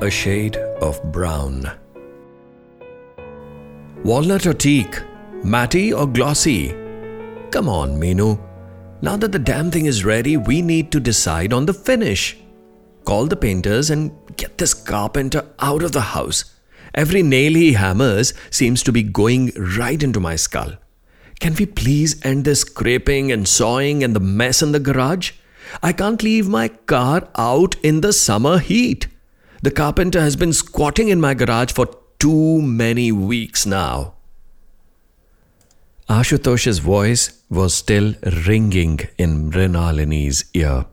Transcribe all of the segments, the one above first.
a shade of brown. Walnut or teak? Matty or glossy? Come on, Meenu. Now that the damn thing is ready, we need to decide on the finish. Call the painters and get this carpenter out of the house. Every nail he hammers seems to be going right into my skull. Can we please end this scraping and sawing and the mess in the garage? I can't leave my car out in the summer heat. The carpenter has been squatting in my garage for too many weeks now. Ashutosh's voice was still ringing in Mrinalini's ear,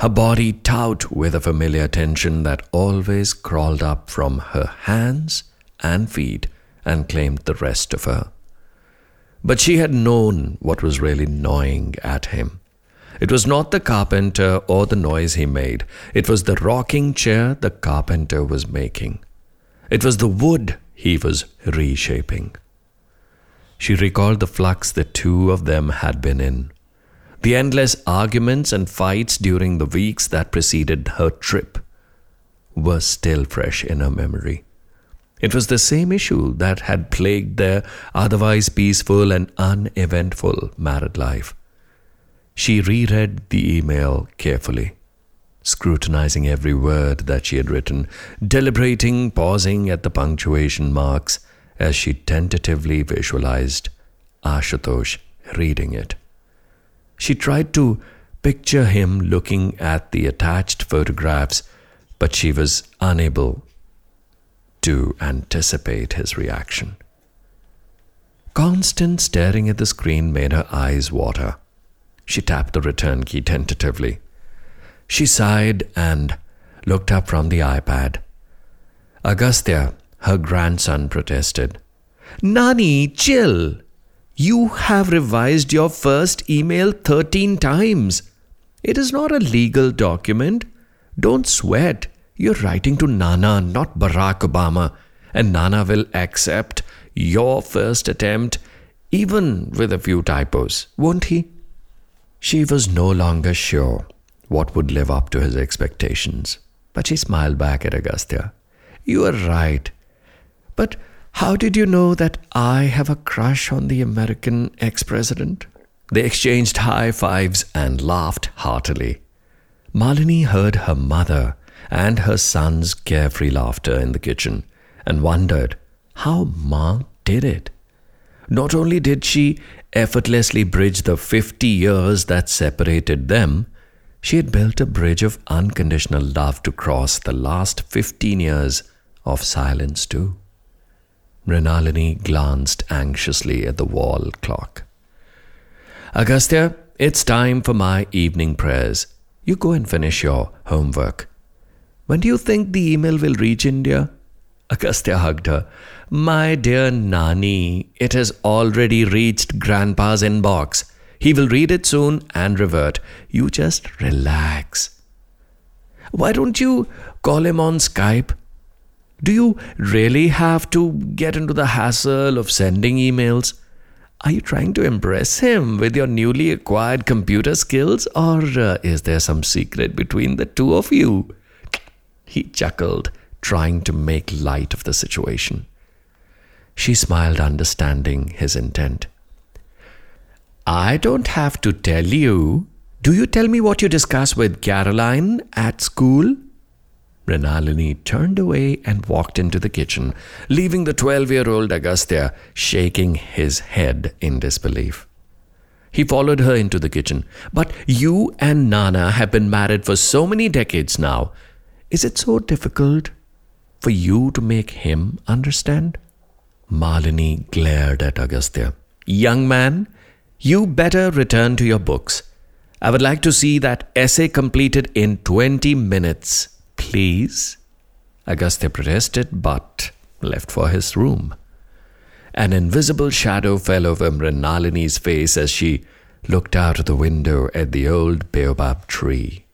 her body taut with a familiar tension that always crawled up from her hands and feet and claimed the rest of her. But she had known what was really gnawing at him. It was not the carpenter or the noise he made, it was the rocking chair the carpenter was making. It was the wood he was reshaping. She recalled the flux the two of them had been in, the endless arguments and fights during the weeks that preceded her trip were still fresh in her memory. It was the same issue that had plagued their otherwise peaceful and uneventful married life. She reread the email carefully, scrutinizing every word that she had written, deliberating, pausing at the punctuation marks as she tentatively visualized Ashutosh reading it. She tried to picture him looking at the attached photographs, but she was unable to anticipate his reaction. Constant staring at the screen made her eyes water. She tapped the return key tentatively. She sighed and looked up from the iPad. Agastya, her grandson, protested. Nani, chill. You have revised your first email 13 times. It is not a legal document. Don't sweat. You're writing to Nana, not Barack Obama, and Nana will accept your first attempt, even with a few typos, won't he? She was no longer sure what would live up to his expectations, but she smiled back at Agastya. You are right. But how did you know that I have a crush on the American ex president? They exchanged high fives and laughed heartily. Malini heard her mother and her son's carefree laughter in the kitchen and wondered how Ma did it. Not only did she effortlessly bridge the 50 years that separated them, she had built a bridge of unconditional love to cross the last 15 years of silence, too. Mrinalini glanced anxiously at the wall clock. Agastya, it's time for my evening prayers. You go and finish your homework. When do you think the email will reach India? Agastya hugged her. My dear Nani, it has already reached Grandpa's inbox. He will read it soon and revert. You just relax. Why don't you call him on Skype? Do you really have to get into the hassle of sending emails? Are you trying to impress him with your newly acquired computer skills, or uh, is there some secret between the two of you? He chuckled, trying to make light of the situation. She smiled, understanding his intent. I don't have to tell you. Do you tell me what you discuss with Caroline at school? Mrinalini turned away and walked into the kitchen, leaving the 12 year old Agastya shaking his head in disbelief. He followed her into the kitchen. But you and Nana have been married for so many decades now. Is it so difficult for you to make him understand? Malini glared at Agastya. Young man, you better return to your books. I would like to see that essay completed in 20 minutes, please. Agastya protested but left for his room. An invisible shadow fell over Mrinalini's face as she looked out of the window at the old baobab tree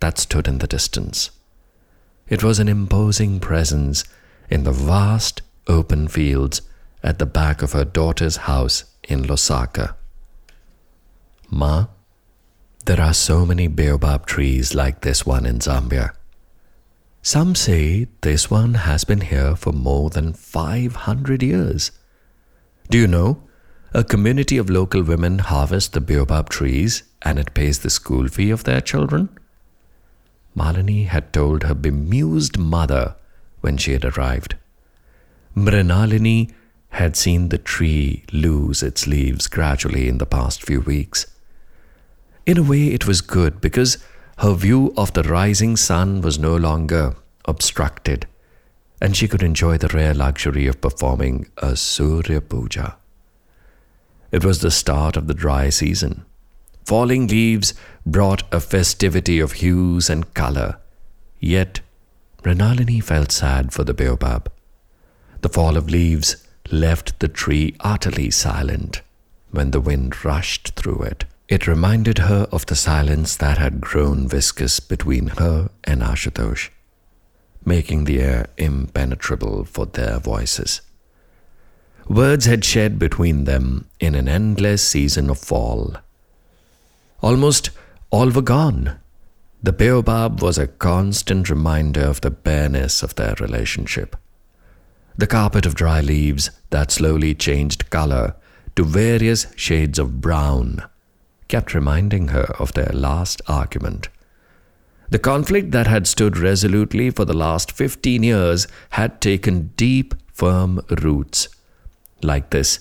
that stood in the distance. It was an imposing presence in the vast open fields at the back of her daughter's house in Lusaka. Ma, there are so many baobab trees like this one in Zambia. Some say this one has been here for more than 500 years. Do you know? A community of local women harvest the baobab trees and it pays the school fee of their children. Malini had told her bemused mother when she had arrived. Mrinalini had seen the tree lose its leaves gradually in the past few weeks. In a way, it was good because her view of the rising sun was no longer obstructed, and she could enjoy the rare luxury of performing a Surya Puja. It was the start of the dry season. Falling leaves brought a festivity of hues and color, yet Mrinalini felt sad for the baobab. The fall of leaves left the tree utterly silent when the wind rushed through it. It reminded her of the silence that had grown viscous between her and Ashutosh, making the air impenetrable for their voices. Words had shed between them in an endless season of fall. Almost all were gone. The baobab was a constant reminder of the bareness of their relationship. The carpet of dry leaves that slowly changed color to various shades of brown kept reminding her of their last argument. The conflict that had stood resolutely for the last 15 years had taken deep, firm roots, like this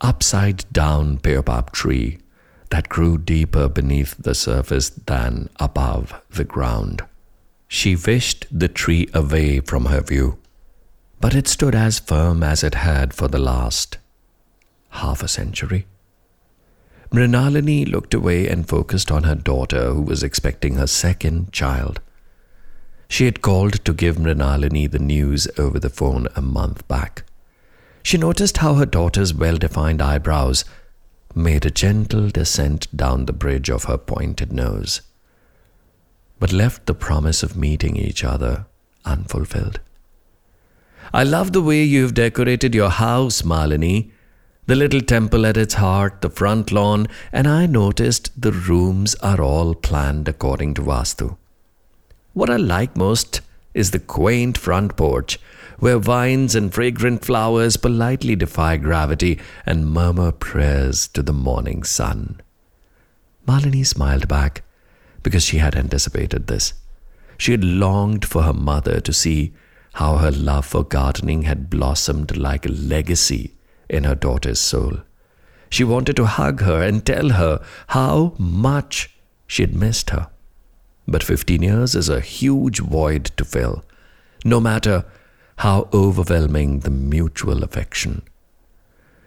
upside down baobab tree that grew deeper beneath the surface than above the ground. She wished the tree away from her view, but it stood as firm as it had for the last half a century. Mrinalini looked away and focused on her daughter, who was expecting her second child. She had called to give Mrinalini the news over the phone a month back. She noticed how her daughter's well defined eyebrows made a gentle descent down the bridge of her pointed nose, but left the promise of meeting each other unfulfilled. I love the way you've decorated your house, Malini, the little temple at its heart, the front lawn, and I noticed the rooms are all planned according to Vastu. What I like most is the quaint front porch, where vines and fragrant flowers politely defy gravity and murmur prayers to the morning sun. Malini smiled back because she had anticipated this. She had longed for her mother to see how her love for gardening had blossomed like a legacy in her daughter's soul. She wanted to hug her and tell her how much she had missed her. But 15 years is a huge void to fill, no matter how overwhelming the mutual affection.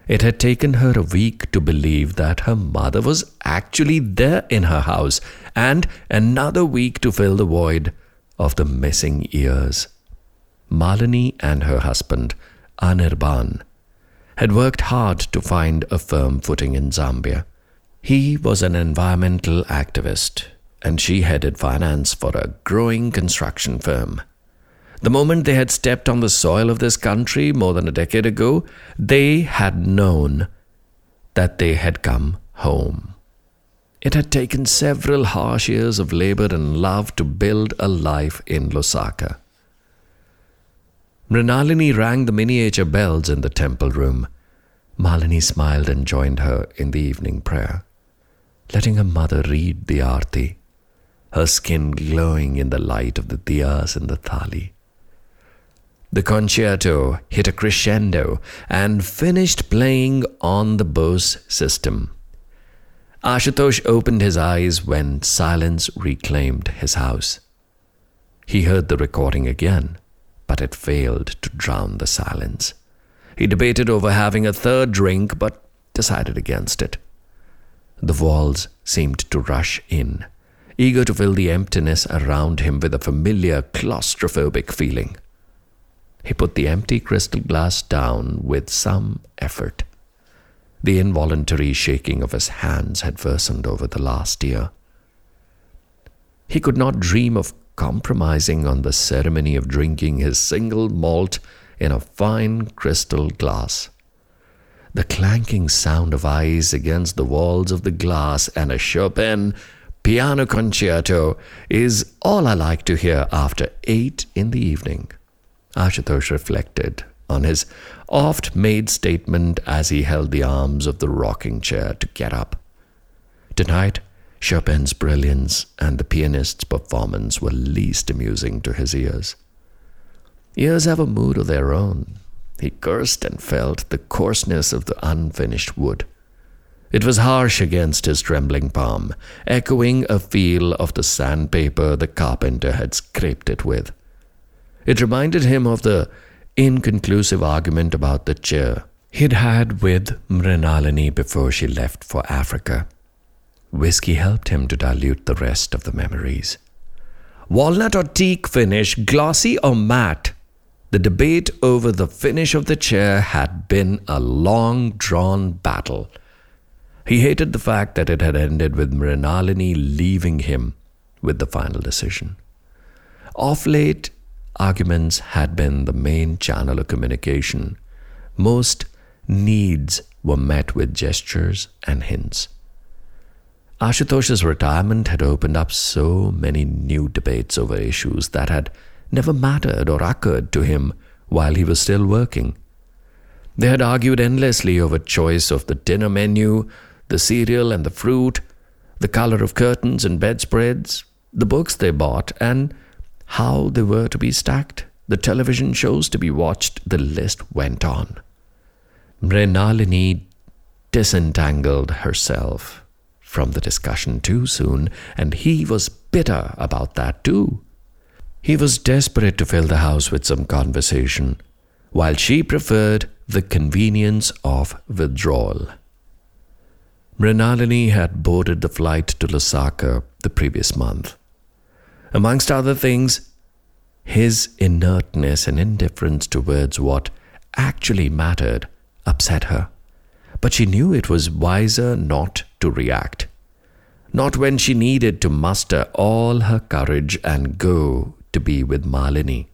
It had taken her a week to believe that her mother was actually there in her house, and another week to fill the void of the missing years. Malini and her husband, Anirban, had worked hard to find a firm footing in Zambia. He was an environmental activist, and she headed finance for a growing construction firm. The moment they had stepped on the soil of this country more than a decade ago, they had known that they had come home. It had taken several harsh years of labor and love to build a life in Lusaka. Mrinalini rang the miniature bells in the temple room. Malini smiled and joined her in the evening prayer, letting her mother read the arti, her skin glowing in the light of the diyas and the thali. The concerto hit a crescendo and finished playing on the Bose system. Ashutosh opened his eyes when silence reclaimed his house. He heard the recording again but it failed to drown the silence. He debated over having a third drink, but decided against it. The walls seemed to rush in, eager to fill the emptiness around him with a familiar claustrophobic feeling. He put the empty crystal glass down with some effort. The involuntary shaking of his hands had worsened over the last year. He could not dream of compromising on the ceremony of drinking his single malt in a fine crystal glass. The clanking sound of ice against the walls of the glass and a Chopin piano concerto is all I like to hear after eight in the evening. Ashutosh reflected on his oft made statement as he held the arms of the rocking chair to get up. Tonight, Chopin's brilliance and the pianist's performance were least amusing to his ears. Ears have a mood of their own. He cursed and felt the coarseness of the unfinished wood. It was harsh against his trembling palm, echoing a feel of the sandpaper the carpenter had scraped it with. It reminded him of the inconclusive argument about the chair he'd had with Mrinalini before she left for Africa. Whiskey helped him to dilute the rest of the memories. Walnut or teak finish, glossy or matte? The debate over the finish of the chair had been a long drawn battle. He hated the fact that it had ended with Mrinalini leaving him with the final decision. Off late, arguments had been the main channel of communication. Most needs were met with gestures and hints. Ashutosh's retirement had opened up so many new debates over issues that had never mattered or occurred to him while he was still working. They had argued endlessly over choice of the dinner menu, the cereal and the fruit, the color of curtains and bedspreads, the books they bought, and how they were to be stacked, the television shows to be watched, the list went on. Mrinalini disentangled herself from the discussion too soon, and he was bitter about that too. He was desperate to fill the house with some conversation, while she preferred the convenience of withdrawal. Mrinalini had boarded the flight to Lusaka the previous month. Amongst other things, his inertness and indifference towards what actually mattered upset her but she knew it was wiser not to react. Not when she needed to muster all her courage and go to be with Malini.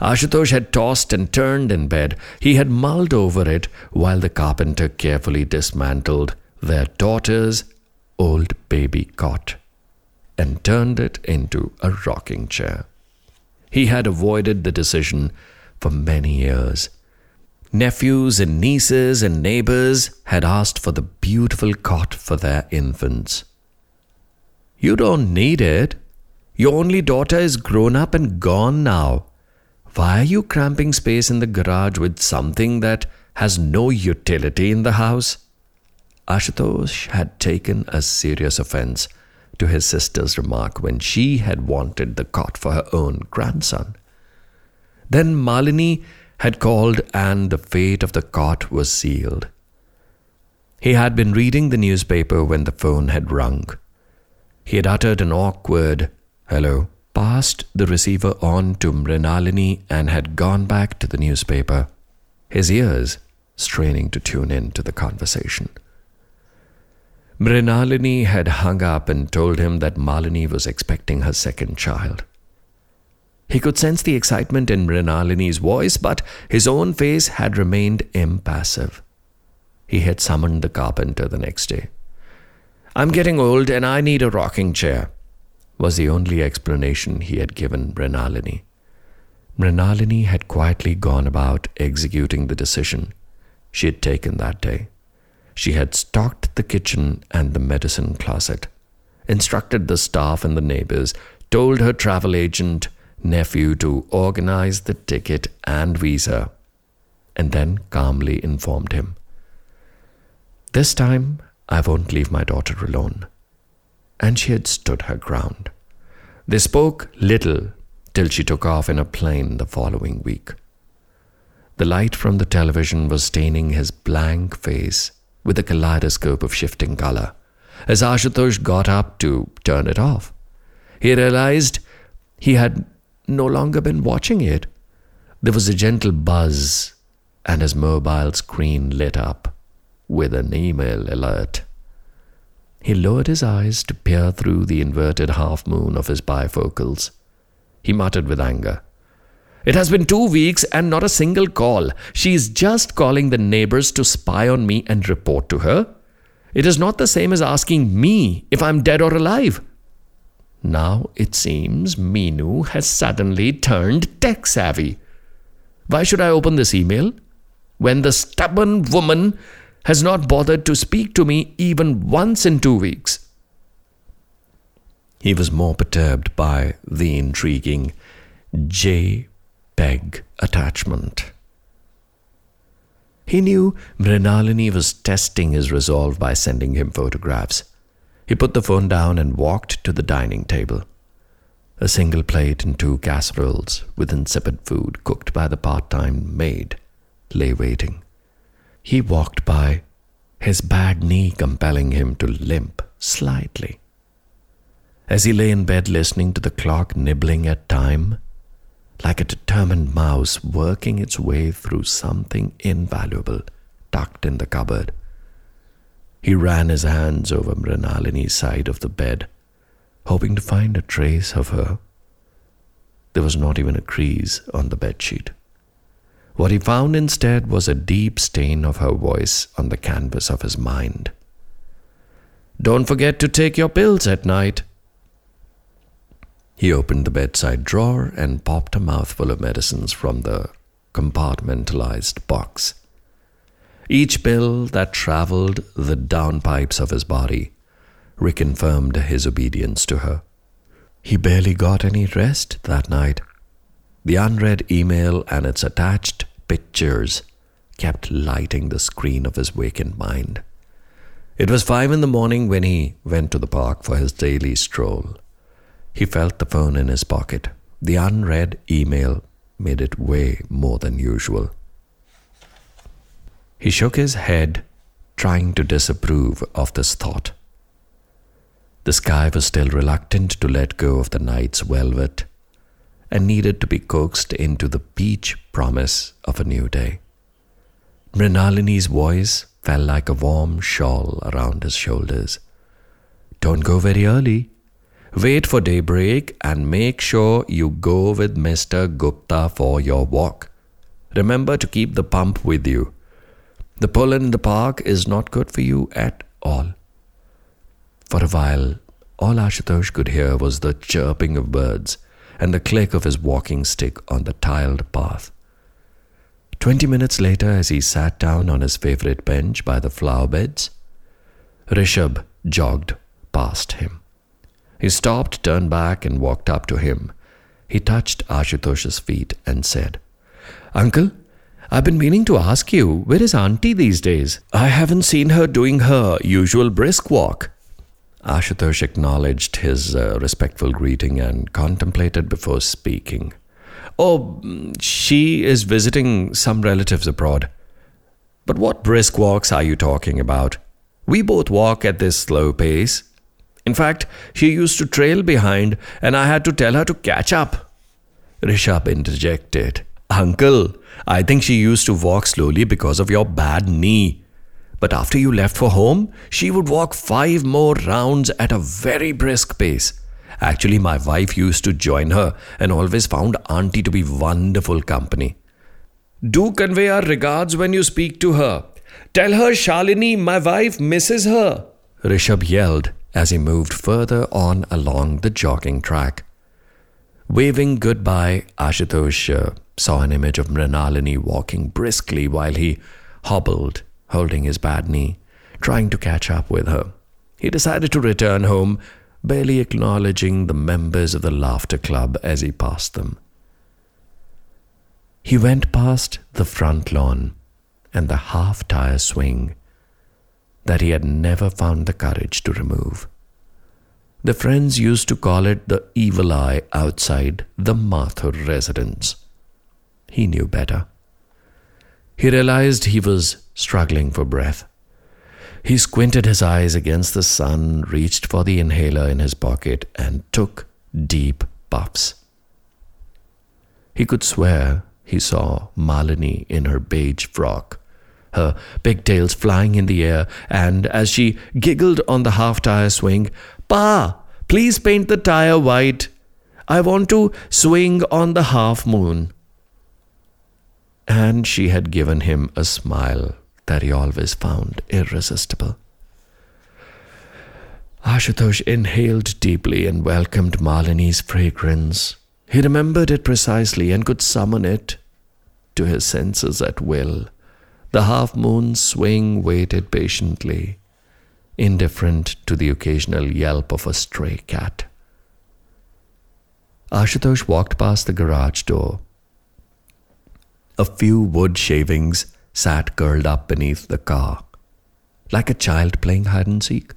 Ashutosh had tossed and turned in bed. He had mulled over it while the carpenter carefully dismantled their daughter's old baby cot and turned it into a rocking chair. He had avoided the decision for many years Nephews and nieces and neighbors had asked for the beautiful cot for their infants. You don't need it. Your only daughter is grown up and gone now. Why are you cramping space in the garage with something that has no utility in the house? Ashutosh had taken a serious offense to his sister's remark when she had wanted the cot for her own grandson. Then Malini had called and the fate of the cot was sealed. He had been reading the newspaper when the phone had rung. He had uttered an awkward hello, passed the receiver on to Mrinalini, and had gone back to the newspaper, his ears straining to tune in to the conversation. Mrinalini had hung up and told him that Malini was expecting her second child. He could sense the excitement in Mrinalini's voice, but his own face had remained impassive. He had summoned the carpenter the next day. I'm getting old and I need a rocking chair, was the only explanation he had given Mrinalini. Mrinalini had quietly gone about executing the decision she had taken that day. She had stocked the kitchen and the medicine closet, instructed the staff and the neighbors, told her travel agent nephew to organize the ticket and visa, and then calmly informed him. This time, I won't leave my daughter alone. And she had stood her ground. They spoke little till she took off in a plane the following week. The light from the television was staining his blank face with a kaleidoscope of shifting color as Ashutosh got up to turn it off. He realized he had no longer been watching it. There was a gentle buzz, and his mobile screen lit up with an email alert. He lowered his eyes to peer through the inverted half moon of his bifocals. He muttered with anger. It has been two weeks and not a single call. She is just calling the neighbors to spy on me and report to her. It is not the same as asking me if I'm dead or alive. Now it seems Minu has suddenly turned tech savvy. Why should I open this email? When the stubborn woman has not bothered to speak to me even once in two weeks. He was more perturbed by the intriguing JPEG attachment. He knew Mrinalini was testing his resolve by sending him photographs. He put the phone down and walked to the dining table. A single plate and two casseroles with insipid food cooked by the part time maid lay waiting. He walked by, his bad knee compelling him to limp slightly. As he lay in bed listening to the clock nibbling at time, like a determined mouse working its way through something invaluable tucked in the cupboard. He ran his hands over Mrinalini's side of the bed, hoping to find a trace of her. There was not even a crease on the bedsheet. What he found instead was a deep stain of her voice on the canvas of his mind. Don't forget to take your pills at night, he opened the bedside drawer and popped a mouthful of medicines from the compartmentalized box. Each bill that traveled the downpipes of his body reconfirmed his obedience to her. He barely got any rest that night. The unread email and its attached pictures kept lighting the screen of his vacant mind. It was five in the morning when he went to the park for his daily stroll. He felt the phone in his pocket. The unread email made it weigh more than usual. He shook his head, trying to disapprove of this thought. The sky was still reluctant to let go of the night's velvet and needed to be coaxed into the peach promise of a new day. Mrinalini's voice fell like a warm shawl around his shoulders. Don't go very early, Wait for daybreak and make sure you go with Mr. Gupta for your walk. Remember to keep the pump with you. The pull in the park is not good for you at all. For a while, all Ashutosh could hear was the chirping of birds and the click of his walking stick on the tiled path. Twenty minutes later, as he sat down on his favorite bench by the flower beds, Rishabh jogged past him. He stopped, turned back, and walked up to him. He touched Ashutosh's feet and said, Uncle, I've been meaning to ask you, where is Auntie these days? I haven't seen her doing her usual brisk walk. Ashutosh acknowledged his uh, respectful greeting and contemplated before speaking. Oh, she is visiting some relatives abroad. But what brisk walks are you talking about? We both walk at this slow pace. In fact, she used to trail behind, and I had to tell her to catch up. Rishabh interjected. Uncle, I think she used to walk slowly because of your bad knee. But after you left for home, she would walk five more rounds at a very brisk pace. Actually, my wife used to join her and always found Auntie to be wonderful company. Do convey our regards when you speak to her. Tell her Shalini, my wife, misses her. Rishabh yelled as he moved further on along the jogging track. Waving goodbye, Ashutosh saw an image of Mrinalini walking briskly while he hobbled, holding his bad knee, trying to catch up with her. He decided to return home, barely acknowledging the members of the laughter club as he passed them. He went past the front lawn and the half tire swing that he had never found the courage to remove. The friends used to call it the evil eye outside the Mathur residence. He knew better. He realized he was struggling for breath. He squinted his eyes against the sun, reached for the inhaler in his pocket, and took deep puffs. He could swear he saw Malini in her beige frock her pigtails flying in the air, and as she giggled on the half tire swing, Pa, please paint the tire white. I want to swing on the half moon. And she had given him a smile that he always found irresistible. Ashutosh inhaled deeply and welcomed Malini's fragrance. He remembered it precisely and could summon it to his senses at will. The half moon swing waited patiently, indifferent to the occasional yelp of a stray cat. Ashutosh walked past the garage door. A few wood shavings sat curled up beneath the car, like a child playing hide and seek.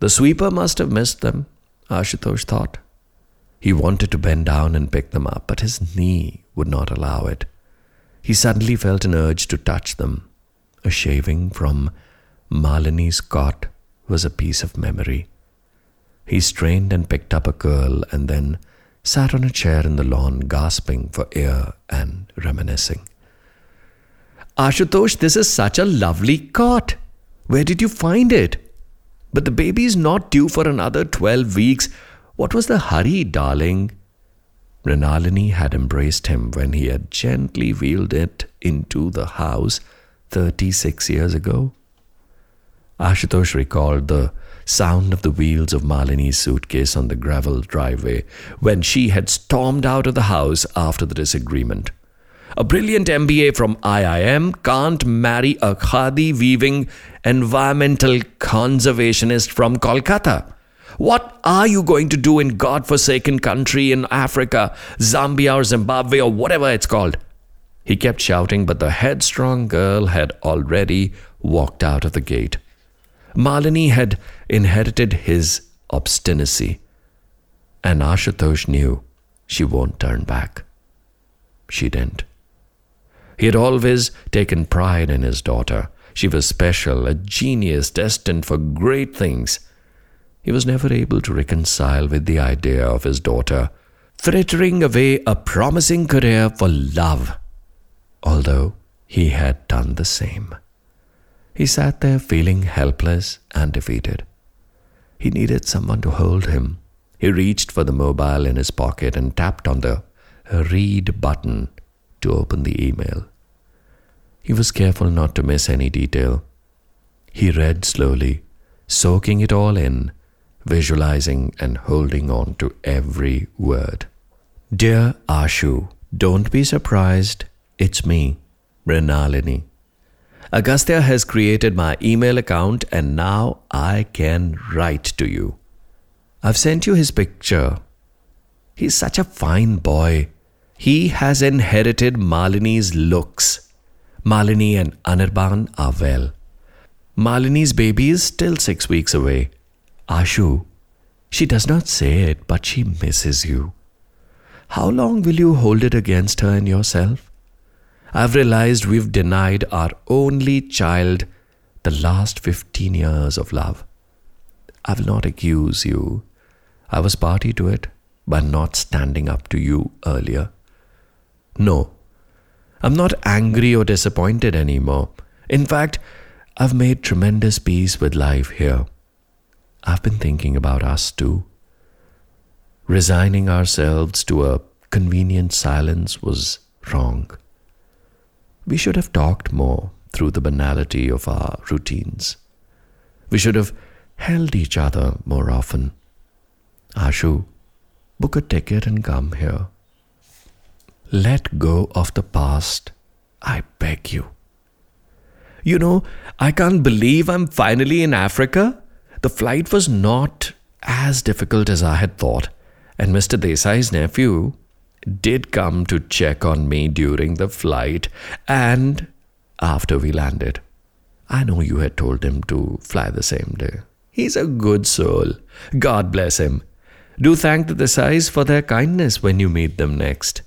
The sweeper must have missed them, Ashutosh thought. He wanted to bend down and pick them up, but his knee would not allow it. He suddenly felt an urge to touch them. A shaving from Malini's cot was a piece of memory. He strained and picked up a curl and then sat on a chair in the lawn, gasping for air and reminiscing. Ashutosh, this is such a lovely cot. Where did you find it? But the baby is not due for another 12 weeks. What was the hurry, darling? Mrinalini had embraced him when he had gently wheeled it into the house 36 years ago. Ashutosh recalled the sound of the wheels of Malini's suitcase on the gravel driveway when she had stormed out of the house after the disagreement. A brilliant MBA from IIM can't marry a khadi weaving environmental conservationist from Kolkata. What are you going to do in God-forsaken country in Africa, Zambia or Zimbabwe or whatever it's called? He kept shouting, but the headstrong girl had already walked out of the gate. Malini had inherited his obstinacy, and Ashutosh knew she won't turn back. She didn't. He had always taken pride in his daughter. She was special, a genius destined for great things. He was never able to reconcile with the idea of his daughter frittering away a promising career for love, although he had done the same. He sat there feeling helpless and defeated. He needed someone to hold him. He reached for the mobile in his pocket and tapped on the read button to open the email. He was careful not to miss any detail. He read slowly, soaking it all in, visualizing and holding on to every word. Dear Ashu, don't be surprised. It's me, Mrinalini. Agastya has created my email account and now I can write to you. I've sent you his picture. He's such a fine boy. He has inherited Malini's looks. Malini and Anirban are well. Malini's baby is still six weeks away. Ashu, she does not say it, but she misses you. How long will you hold it against her and yourself? I've realized we've denied our only child the last 15 years of love. I will not accuse you. I was party to it by not standing up to you earlier. No, I'm not angry or disappointed anymore. In fact, I've made tremendous peace with life here. I've been thinking about us too. Resigning ourselves to a convenient silence was wrong. We should have talked more through the banality of our routines. We should have held each other more often. Ashu, book a ticket and come here. Let go of the past, I beg you. You know, I can't believe I'm finally in Africa. The flight was not as difficult as I had thought, and Mr. Desai's nephew did come to check on me during the flight and after we landed. I know you had told him to fly the same day. He's a good soul. God bless him. Do thank the Desais for their kindness when you meet them next.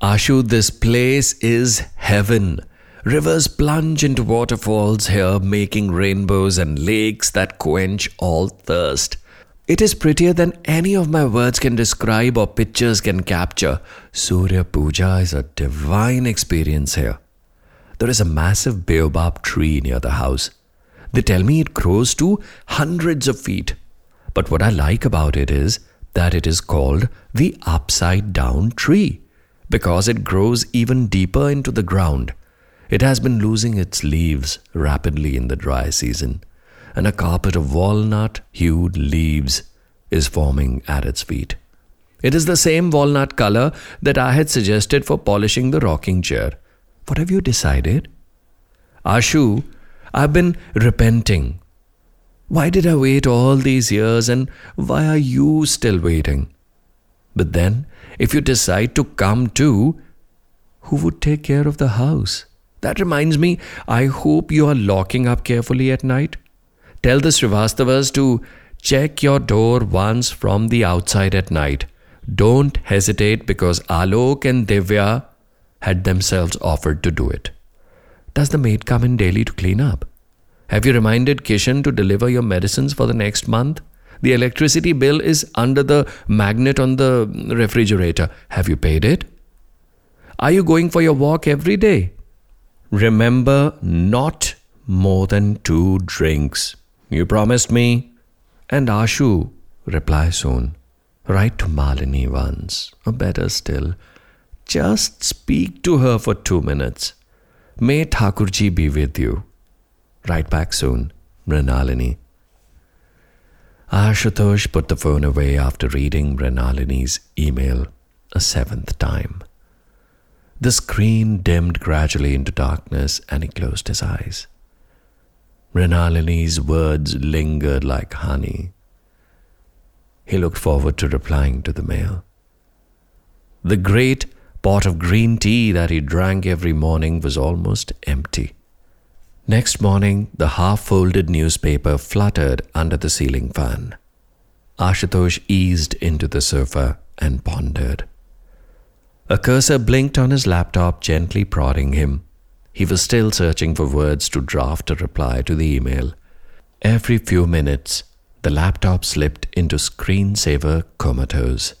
Ashu, this place is heaven. Rivers plunge into waterfalls here, making rainbows and lakes that quench all thirst. It is prettier than any of my words can describe or pictures can capture. Surya Puja is a divine experience here. There is a massive baobab tree near the house. They tell me it grows to hundreds of feet. But what I like about it is that it is called the upside down tree because it grows even deeper into the ground. It has been losing its leaves rapidly in the dry season. And a carpet of walnut hued leaves is forming at its feet. It is the same walnut color that I had suggested for polishing the rocking chair. What have you decided? Ashu, I've been repenting. Why did I wait all these years and why are you still waiting? But then, if you decide to come too, who would take care of the house? That reminds me, I hope you are locking up carefully at night. Tell the Srivastavas to check your door once from the outside at night. Don't hesitate because Alok and Divya had themselves offered to do it. Does the maid come in daily to clean up? Have you reminded Kishan to deliver your medicines for the next month? The electricity bill is under the magnet on the refrigerator. Have you paid it? Are you going for your walk every day? Remember, not more than two drinks. You promised me. And Ashu, reply soon. Write to Malini once, or better still, just speak to her for two minutes. May Thakurji be with you. Write back soon, Mrinalini. Ashutosh put the phone away after reading Mrinalini's email a seventh time. The screen dimmed gradually into darkness and he closed his eyes. Mrinalini's words lingered like honey. He looked forward to replying to the mail. The great pot of green tea that he drank every morning was almost empty. Next morning, the half folded newspaper fluttered under the ceiling fan. Ashutosh eased into the sofa and pondered. A cursor blinked on his laptop, gently prodding him. He was still searching for words to draft a reply to the email. Every few minutes, the laptop slipped into screensaver comatose.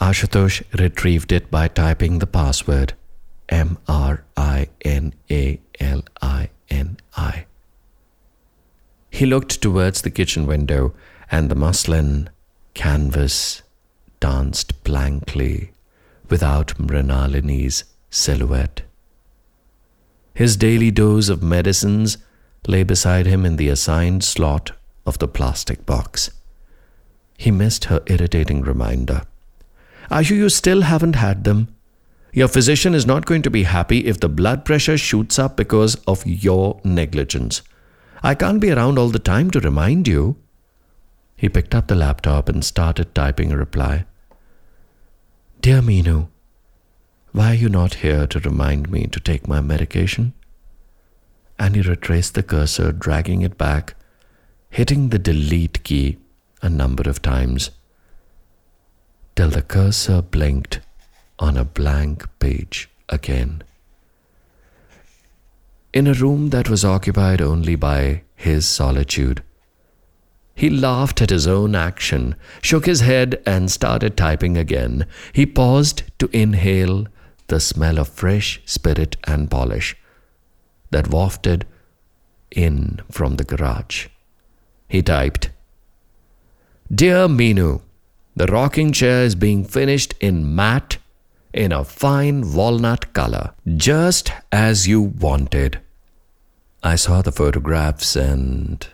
Ashutosh retrieved it by typing the password M R I N A L I N I. He looked towards the kitchen window, and the muslin canvas danced blankly without Mrinalini's silhouette. His daily dose of medicines lay beside him in the assigned slot of the plastic box. He missed her irritating reminder. Ashu, you still haven't had them. Your physician is not going to be happy if the blood pressure shoots up because of your negligence. I can't be around all the time to remind you. He picked up the laptop and started typing a reply. Dear Meenu, why are you not here to remind me to take my medication? And he retraced the cursor, dragging it back, hitting the delete key a number of times, till the cursor blinked on a blank page again. In a room that was occupied only by his solitude, he laughed at his own action, shook his head, and started typing again. He paused to inhale the smell of fresh spirit and polish that wafted in from the garage. He typed, Dear Minu, the rocking chair is being finished in matte in a fine walnut color, just as you wanted. I saw the photographs and